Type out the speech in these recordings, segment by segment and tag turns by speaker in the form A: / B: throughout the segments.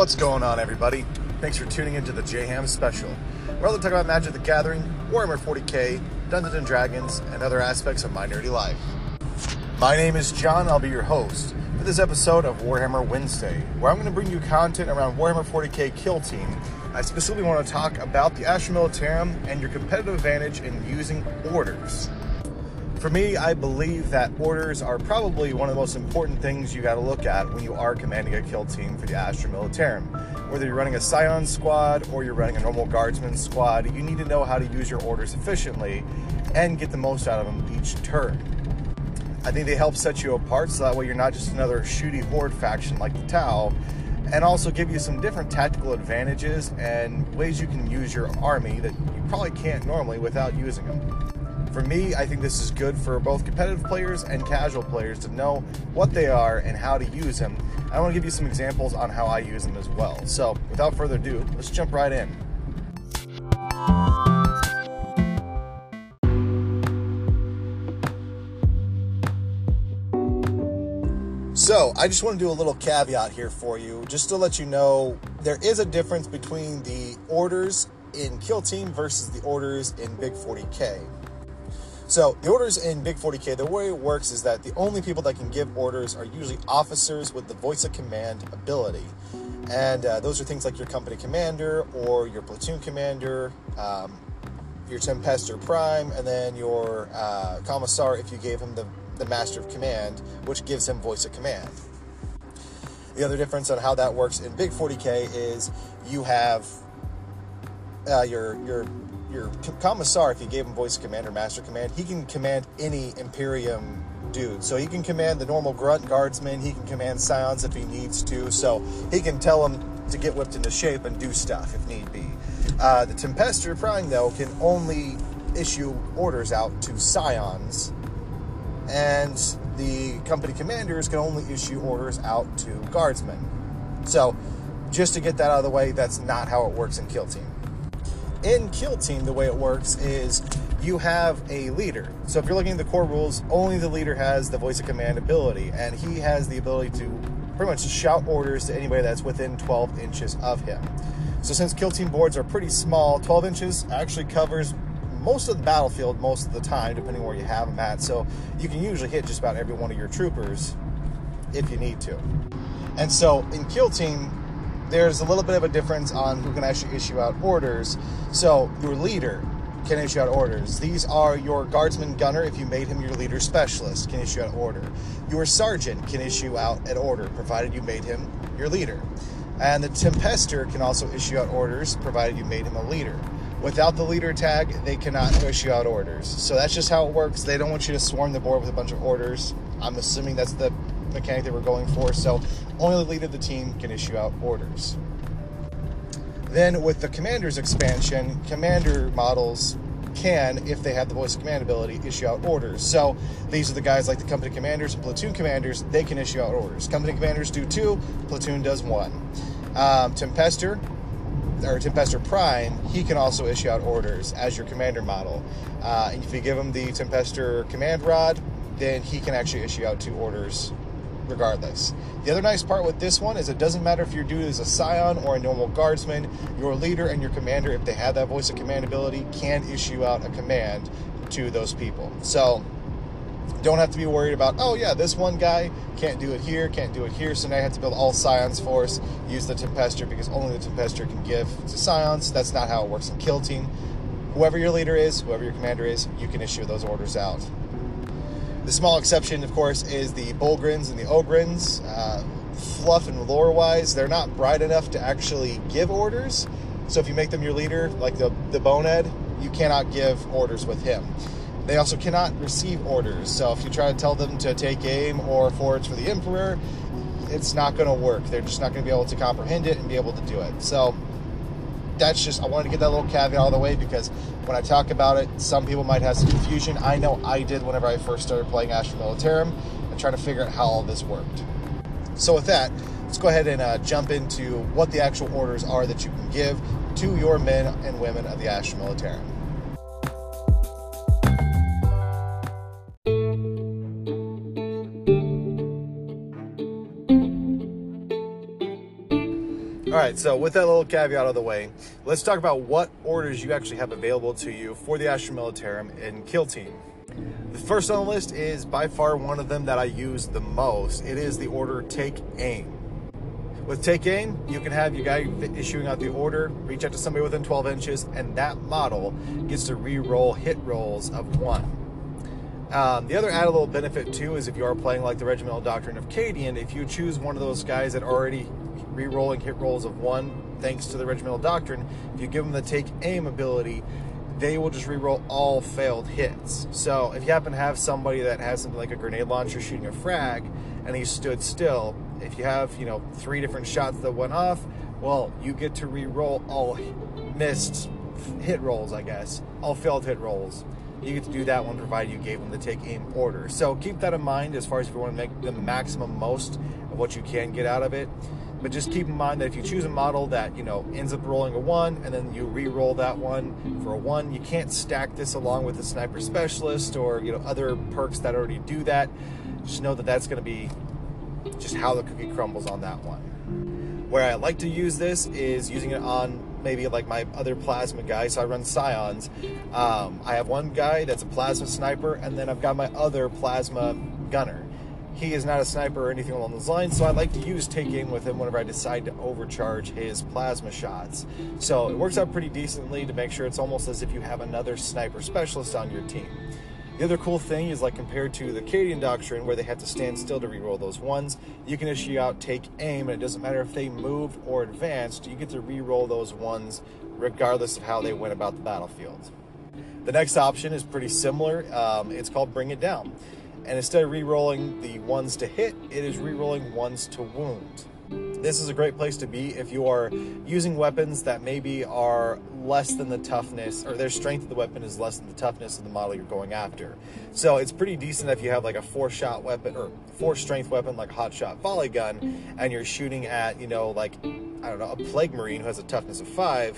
A: What's going on, everybody? Thanks for tuning into the J-Ham special. We're going to talk about Magic the Gathering, Warhammer 40k, Dungeons and Dragons, and other aspects of my nerdy life. My name is John. I'll be your host for this episode of Warhammer Wednesday, where I'm going to bring you content around Warhammer 40k Kill Team. I specifically want to talk about the Astra Militarum and your competitive advantage in using orders. For me, I believe that orders are probably one of the most important things you got to look at when you are commanding a kill team for the Astra Militarum. Whether you're running a Scion squad or you're running a normal Guardsman squad, you need to know how to use your orders efficiently and get the most out of them each turn. I think they help set you apart so that way you're not just another shooty horde faction like the Tau, and also give you some different tactical advantages and ways you can use your army that you probably can't normally without using them for me, I think this is good for both competitive players and casual players to know what they are and how to use them. I want to give you some examples on how I use them as well. So, without further ado, let's jump right in. So, I just want to do a little caveat here for you, just to let you know there is a difference between the orders in Kill Team versus the orders in Big 40K. So the orders in Big 40K, the way it works is that the only people that can give orders are usually officers with the voice of command ability. And uh, those are things like your company commander or your platoon commander, um, your Tempestor Prime, and then your uh, Commissar if you gave him the, the Master of Command, which gives him voice of command. The other difference on how that works in Big 40K is you have uh, your your your commissar, if you gave him voice command or master command, he can command any Imperium dude. So he can command the normal grunt guardsmen, he can command scions if he needs to. So he can tell them to get whipped into shape and do stuff if need be. Uh, the Tempestor Prime, though, can only issue orders out to scions, and the company commanders can only issue orders out to guardsmen. So, just to get that out of the way, that's not how it works in Kill Team in Kill Team, the way it works is you have a leader. So if you're looking at the core rules, only the leader has the voice of command ability, and he has the ability to pretty much shout orders to anybody that's within 12 inches of him. So since Kill Team boards are pretty small, 12 inches actually covers most of the battlefield most of the time, depending where you have them at. So you can usually hit just about every one of your troopers if you need to. And so in Kill Team, there's a little bit of a difference on who can actually issue out orders. So your leader can issue out orders. These are your guardsman gunner, if you made him your leader specialist, can issue out order. Your sergeant can issue out an order, provided you made him your leader. And the Tempestor can also issue out orders, provided you made him a leader. Without the leader tag, they cannot issue out orders. So that's just how it works. They don't want you to swarm the board with a bunch of orders. I'm assuming that's the mechanic they were going for. So only the leader of the team can issue out orders. Then with the commander's expansion, commander models can, if they have the voice of command ability, issue out orders. So these are the guys like the company commanders and platoon commanders, they can issue out orders. Company commanders do two, platoon does one. Um, Tempestor, or Tempestor Prime, he can also issue out orders as your commander model. Uh, and if you give him the Tempestor command rod, then he can actually issue out two orders regardless. The other nice part with this one is it doesn't matter if your dude is a scion or a normal guardsman, your leader and your commander, if they have that voice of command ability, can issue out a command to those people. So don't have to be worried about, oh yeah, this one guy can't do it here, can't do it here, so now I have to build all scions force, use the Tempestor because only the Tempestor can give to scions. That's not how it works in Kill Team. Whoever your leader is, whoever your commander is, you can issue those orders out. The small exception, of course, is the Bullgryns and the Ogryns. Uh, fluff and lore wise, they're not bright enough to actually give orders. So if you make them your leader, like the, the Bonehead, you cannot give orders with him. They also cannot receive orders. So if you try to tell them to take aim or forwards for the Emperor, it's not going to work. They're just not going to be able to comprehend it and be able to do it. So that's just I wanted to get that little caveat out of the way because when I talk about it, some people might have some confusion. I know I did whenever I first started playing Astra Militarum and trying to figure out how all this worked. So with that, let's go ahead and uh, jump into what the actual orders are that you can give to your men and women of the Astra Militarum. Right, so with that little caveat out of the way, let's talk about what orders you actually have available to you for the Astra Militarum in Kill Team. The first on the list is by far one of them that I use the most. It is the order Take Aim. With Take Aim, you can have your guy issuing out the order, reach out to somebody within 12 inches, and that model gets to re-roll hit rolls of one. Um, the other added little benefit too is if you are playing like the Regimental Doctrine of Cadian, if you choose one of those guys that already re-rolling hit rolls of one, thanks to the Regimental Doctrine, if you give them the Take Aim ability, they will just re-roll all failed hits. So if you happen to have somebody that has something like a grenade launcher shooting a frag, and he stood still, if you have you know three different shots that went off, well, you get to re-roll all missed hit rolls, I guess, all failed hit rolls. You get to do that one provided you gave them the take aim order. So keep that in mind as far as if you want to make the maximum most of what you can get out of it. But just keep in mind that if you choose a model that you know ends up rolling a one, and then you re-roll that one for a one, you can't stack this along with a sniper specialist or you know other perks that already do that. Just know that that's going to be just how the cookie crumbles on that one. Where I like to use this is using it on maybe like my other plasma guy. So I run Scions. Um, I have one guy that's a plasma sniper, and then I've got my other plasma gunner. He is not a sniper or anything along those lines, so I like to use take aim with him whenever I decide to overcharge his plasma shots. So it works out pretty decently to make sure it's almost as if you have another sniper specialist on your team. The other cool thing is like compared to the Cadian Doctrine where they have to stand still to reroll those ones, you can issue out take aim and it doesn't matter if they moved or advanced, you get to reroll those ones regardless of how they went about the battlefield. The next option is pretty similar. Um, it's called Bring It Down. And instead of re-rolling the ones to hit, it is re-rolling ones to wound. This is a great place to be if you are using weapons that maybe are less than the toughness, or their strength of the weapon is less than the toughness of the model you're going after. So it's pretty decent if you have like a four shot weapon or four strength weapon like a hot shot volley gun, and you're shooting at, you know, like, I don't know, a plague marine who has a toughness of five.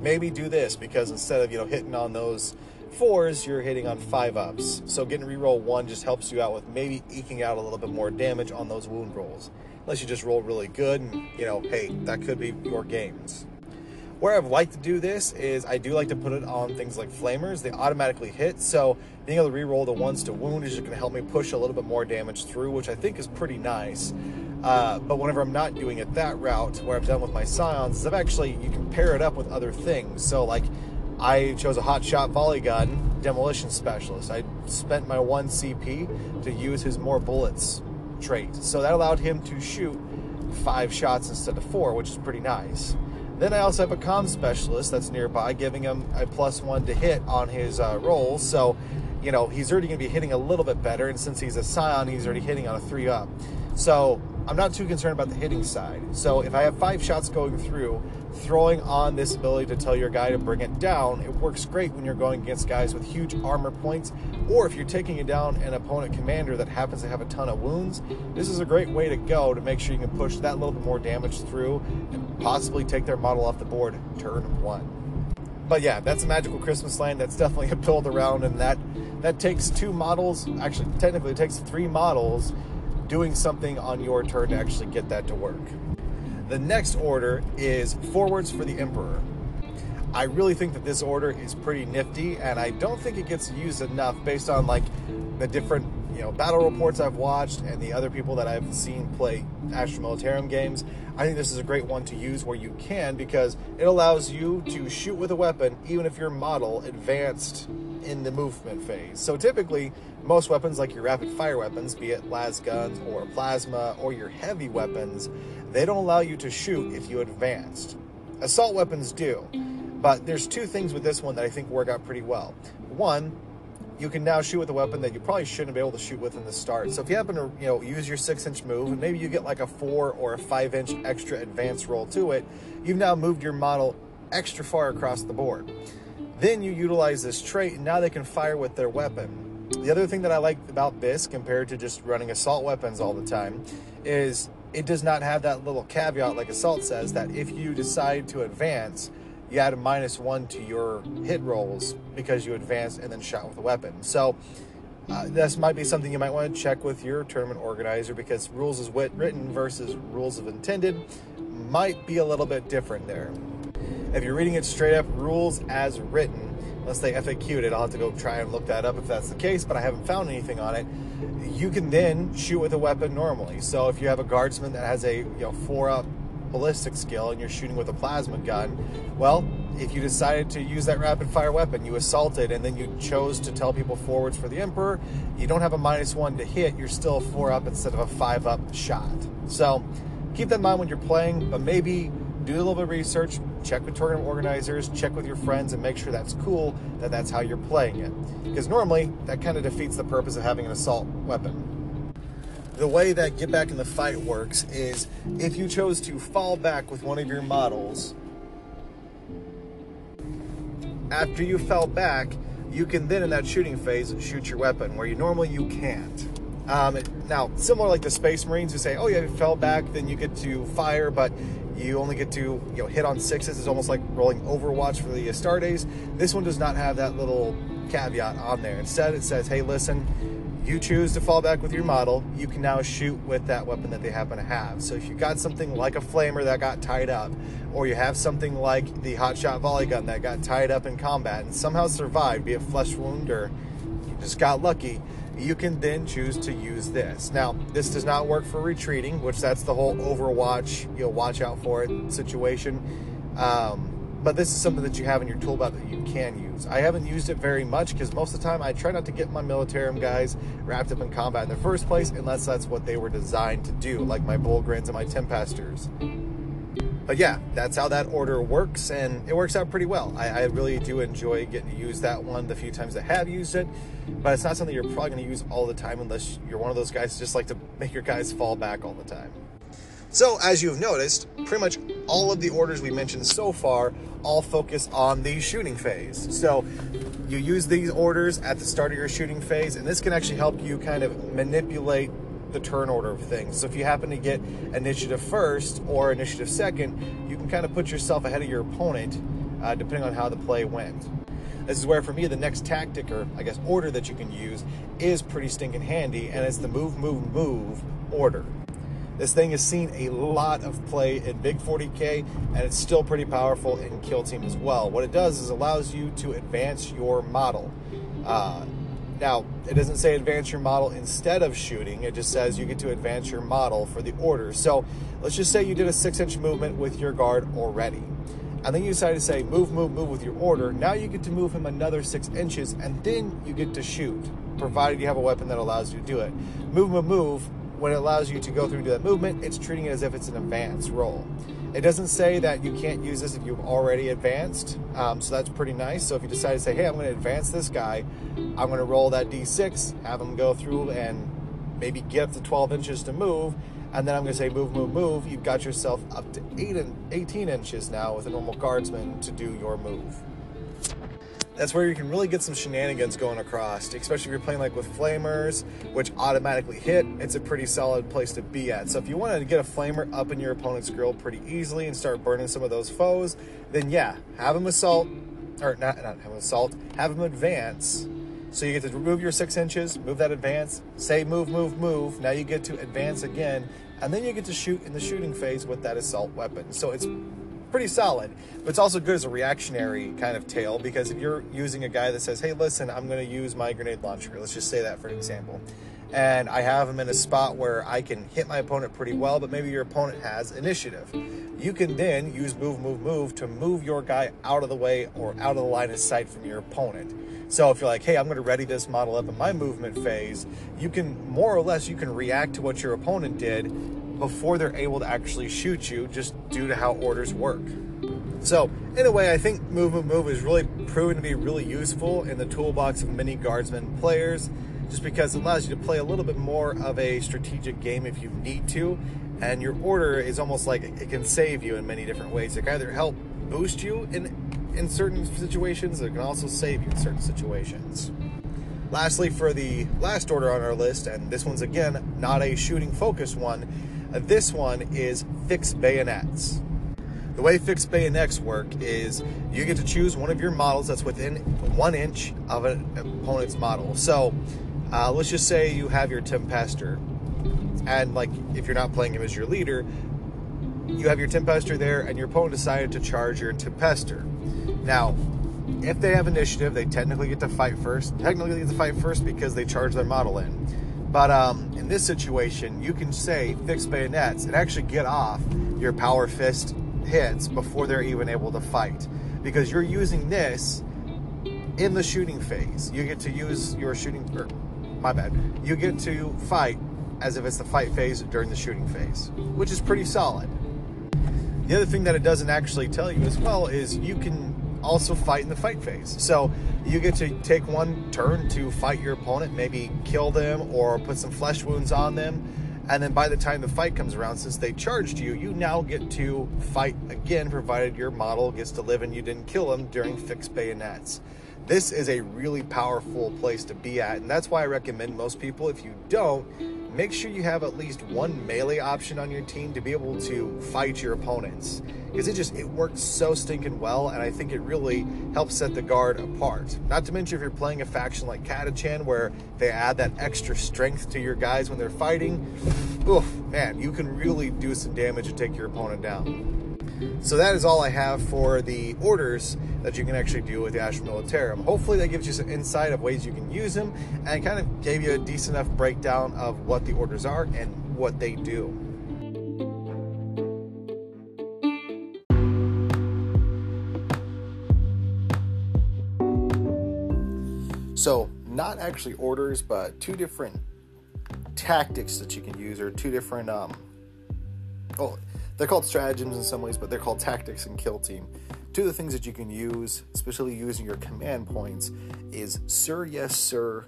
A: Maybe do this because instead of, you know, hitting on those fours, you're hitting on five ups. So getting reroll one just helps you out with maybe eking out a little bit more damage on those wound rolls. Unless you just roll really good and, you know, hey, that could be your games. Where I've liked to do this is I do like to put it on things like flamers. They automatically hit, so being able to re-roll the ones to wound is just going to help me push a little bit more damage through, which I think is pretty nice. Uh, but whenever I'm not doing it that route, where I've done with my scions, is I've actually you can pair it up with other things. So like I chose a hot shot volley gun demolition specialist. I spent my one CP to use his more bullets trait. So that allowed him to shoot five shots instead of four, which is pretty nice. Then I also have a comm specialist that's nearby, giving him a plus one to hit on his uh, rolls. So, you know, he's already going to be hitting a little bit better. And since he's a scion, he's already hitting on a three up. So I'm not too concerned about the hitting side. So if I have five shots going through, throwing on this ability to tell your guy to bring it down, it works great when you're going against guys with huge armor points, or if you're taking it down an opponent commander that happens to have a ton of wounds. This is a great way to go to make sure you can push that little bit more damage through and possibly take their model off the board turn one. But yeah, that's a magical Christmas land. That's definitely a build around, and that that takes two models. Actually, technically, it takes three models doing something on your turn to actually get that to work. The next order is Forwards for the Emperor. I really think that this order is pretty nifty, and I don't think it gets used enough based on like the different you know battle reports I've watched and the other people that I've seen play Astra Militarum games. I think this is a great one to use where you can because it allows you to shoot with a weapon even if your model advanced in the movement phase. So typically, most weapons like your rapid fire weapons, be it las guns or plasma or your heavy weapons, they don't allow you to shoot if you advanced. Assault weapons do, but there's two things with this one that I think work out pretty well. One, you can now shoot with a weapon that you probably shouldn't be able to shoot with in the start. So if you happen to, you know, use your six inch move and maybe you get like a four or a five inch extra advance roll to it, you've now moved your model extra far across the board. Then you utilize this trait and now they can fire with their weapon. The other thing that I like about this compared to just running assault weapons all the time is it does not have that little caveat like assault says that if you decide to advance, you add a minus one to your hit rolls because you advanced and then shot with a weapon. So uh, this might be something you might want to check with your tournament organizer because rules as written versus rules of intended might be a little bit different there. If you're reading it straight up, rules as written, unless they FAQ'd it, I'll have to go try and look that up if that's the case, but I haven't found anything on it. You can then shoot with a weapon normally. So if you have a guardsman that has a you know four up ballistic skill and you're shooting with a plasma gun, well, if you decided to use that rapid fire weapon, you assaulted, and then you chose to tell people forwards for the Emperor, you don't have a minus one to hit, you're still a four up instead of a five up shot. So keep that in mind when you're playing, but maybe do a little bit of research, check with tournament organizers, check with your friends, and make sure that's cool, that that's how you're playing it. Because normally, that kind of defeats the purpose of having an assault weapon the way that get back in the fight works is if you chose to fall back with one of your models after you fell back you can then in that shooting phase shoot your weapon where you normally you can't um, now similar like the space marines who say oh yeah you fell back then you get to fire but you only get to you know hit on sixes. It's almost like rolling overwatch for the uh, Astartes this one does not have that little caveat on there. Instead it says hey listen you choose to fall back with your model, you can now shoot with that weapon that they happen to have. So if you got something like a flamer that got tied up, or you have something like the hotshot volley gun that got tied up in combat and somehow survived, be it flesh wound or you just got lucky, you can then choose to use this. Now, this does not work for retreating, which that's the whole Overwatch, you know, watch out for it situation. Um, but this is something that you have in your tool belt that you can use. I haven't used it very much because most of the time I try not to get my Militarum guys wrapped up in combat in the first place unless that's what they were designed to do, like my Bullgryns and my Tempestors. But yeah, that's how that order works, and it works out pretty well. I, I really do enjoy getting to use that one the few times I have used it, but it's not something you're probably going to use all the time unless you're one of those guys who just like to make your guys fall back all the time. So, as you've noticed, pretty much all of the orders we mentioned so far all focus on the shooting phase. So, you use these orders at the start of your shooting phase, and this can actually help you kind of manipulate the turn order of things. So, if you happen to get initiative first or initiative second, you can kind of put yourself ahead of your opponent uh, depending on how the play went. This is where, for me, the next tactic or I guess order that you can use is pretty stinking handy, and it's the move, move, move order. This thing has seen a lot of play in Big 40K, and it's still pretty powerful in Kill Team as well. What it does is allows you to advance your model. Uh, now, it doesn't say advance your model instead of shooting, it just says you get to advance your model for the order. So let's just say you did a six inch movement with your guard already. And then you decide to say move, move, move with your order. Now you get to move him another six inches, and then you get to shoot, provided you have a weapon that allows you to do it. Move, move, move when it allows you to go through and do that movement, it's treating it as if it's an advanced roll. It doesn't say that you can't use this if you've already advanced, um, so that's pretty nice. So if you decide to say, hey, I'm going to advance this guy, I'm going to roll that d6, have him go through and maybe get up to 12 inches to move, and then I'm going to say move, move, move. You've got yourself up to eight and 18 inches now with a normal guardsman to do your move that's where you can really get some shenanigans going across, especially if you're playing like with flamers, which automatically hit. It's a pretty solid place to be at. So if you want to get a flamer up in your opponent's grill pretty easily and start burning some of those foes, then yeah, have them assault, or not, not have them assault, have them advance. So you get to remove your six inches, move that advance, say move, move, move. Now you get to advance again, and then you get to shoot in the shooting phase with that assault weapon. So it's pretty solid. But it's also good as a reactionary kind of tail because if you're using a guy that says, hey, listen, I'm going to use my grenade launcher, let's just say that for an example, and I have him in a spot where I can hit my opponent pretty well, but maybe your opponent has initiative. You can then use move, move, move to move your guy out of the way or out of the line of sight from your opponent. So if you're like, hey, I'm going to ready this model up in my movement phase, you can more or less you can react to what your opponent did before they're able to actually shoot you just due to how orders work. So, in a way, I think Move Move Move is really proven to be really useful in the toolbox of many guardsmen players, just because it allows you to play a little bit more of a strategic game if you need to, and your order is almost like it can save you in many different ways. It can either help boost you in in certain situations, it can also save you in certain situations. Lastly, for the last order on our list, and this one's again not a shooting focus one, this one is fixed bayonets. The way fixed bayonets work is you get to choose one of your models that's within one inch of an opponent's model. So Uh, let's just say you have your Tempestor, and like if you're not playing him as your leader, you have your Tempestor there, and your opponent decided to charge your Tempestor. Now, if they have initiative, they technically get to fight first. Technically, get to fight first because they charge their model in. But um, in this situation, you can say fix bayonets and actually get off your power fist hits before they're even able to fight because you're using this in the shooting phase. You get to use your shooting, or my bad, you get to fight as if it's the fight phase during the shooting phase, which is pretty solid. The other thing that it doesn't actually tell you as well is you can also fight in the fight phase. So you get to take one turn to fight your opponent, maybe kill them or put some flesh wounds on them. And then by the time the fight comes around, since they charged you, you now get to fight again, provided your model gets to live and you didn't kill them during fixed bayonets. This is a really powerful place to be at, and that's why I recommend most people, if you don't, make sure you have at least one melee option on your team to be able to fight your opponents. Because it just it works so stinking well and i think it really helps set the guard apart. Not to mention if you're playing a faction like Catachan where they add that extra strength to your guys when they're fighting oof man you can really do some damage and take your opponent down so that is all I have for the orders that you can actually do with the Astra Militarum. Hopefully that gives you some insight of ways you can use them and kind of gave you a decent enough breakdown of what the orders are and what they do. So, not actually orders, but two different tactics that you can use, or two different um, oh, they're called stratagems in some ways, but they're called tactics in Kill Team. Two of the things that you can use, especially using your command points, is Sir, Yes, Sir,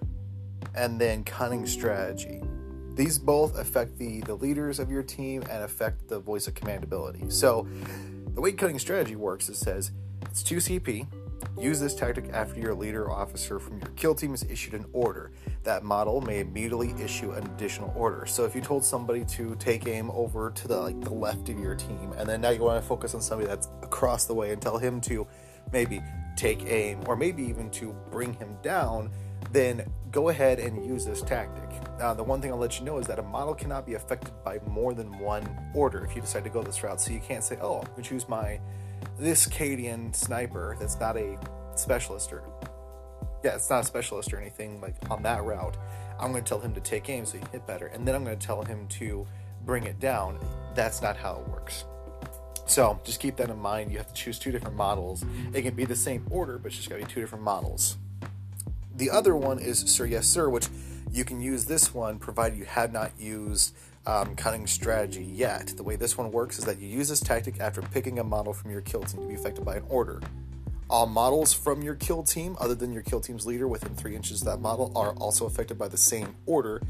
A: and then Cunning Strategy. These both affect the, the leaders of your team and affect the voice of command ability. So, the way Cunning Strategy works, it says it's 2 CP, Use this tactic after your leader or officer from your kill team has issued an order. That model may immediately issue an additional order. So if you told somebody to take aim over to the like the left of your team, and then now you want to focus on somebody that's across the way and tell him to maybe take aim or maybe even to bring him down, then go ahead and use this tactic. Now, the one thing I'll let you know is that a model cannot be affected by more than one order if you decide to go this route. So you can't say, oh, I'm choose my this Cadian sniper that's not a specialist or yeah, it's not a specialist or anything like on that route. I'm going to tell him to take aim so he hit better, and then I'm going to tell him to bring it down. That's not how it works. So just keep that in mind. You have to choose two different models. It can be the same order, but it's just got to be two different models. The other one is Sir Yes Sir, which you can use this one provided you had not used um, cunning strategy yet. The way this one works is that you use this tactic after picking a model from your kill team to be affected by an order. All models from your kill team, other than your kill team's leader within three inches of that model, are also affected by the same order.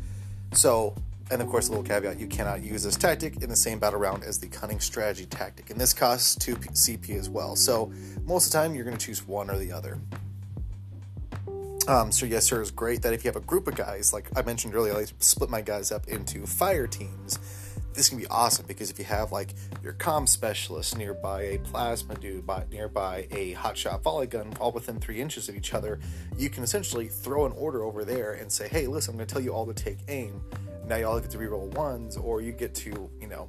A: So, and of course, a little caveat you cannot use this tactic in the same battle round as the cunning strategy tactic. And this costs 2 CP as well. So, most of the time, you're going to choose one or the other. Um, so yes, sir is great. That if you have a group of guys, like I mentioned earlier, I like split my guys up into fire teams. This can be awesome because if you have like your comm specialist nearby, a plasma dude by, nearby, a hotshot volley gun, all within three inches of each other, you can essentially throw an order over there and say, "Hey, listen, I'm going to tell you all to take aim." Now you all get to reroll ones, or you get to, you know,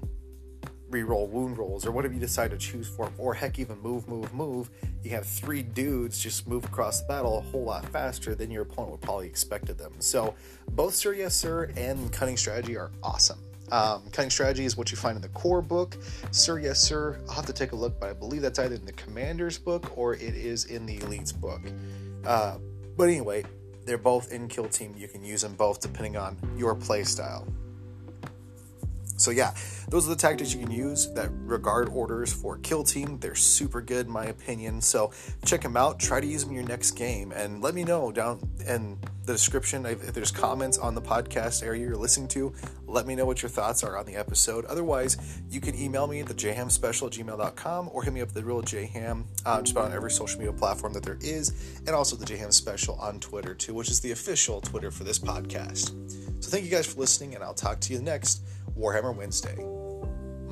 A: re-roll wound rolls or whatever you decide to choose for or heck even move move move you have three dudes just move across the battle a whole lot faster than your opponent would probably expected them. So both sir yes sir and cunning strategy are awesome. Um, cunning strategy is what you find in the core book. Sir yes sir i'll have to take a look but i believe that's either in the commander's book or it is in the elites book. Uh, but anyway they're both in kill team. You can use them both depending on your play style so yeah, those are the tactics you can use that regard orders for kill team. They're super good in my opinion. So check them out. Try to use them in your next game and let me know down in the description if there's comments on the podcast area you're listening to. Let me know what your thoughts are on the episode. Otherwise, you can email me at the jhamspecial at gmail.com or hit me up at the real jham uh, just about on every social media platform that there is, and also the jham special on Twitter too, which is the official Twitter for this podcast. So thank you guys for listening, and I'll talk to you next Warhammer Wednesday.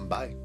A: Bye.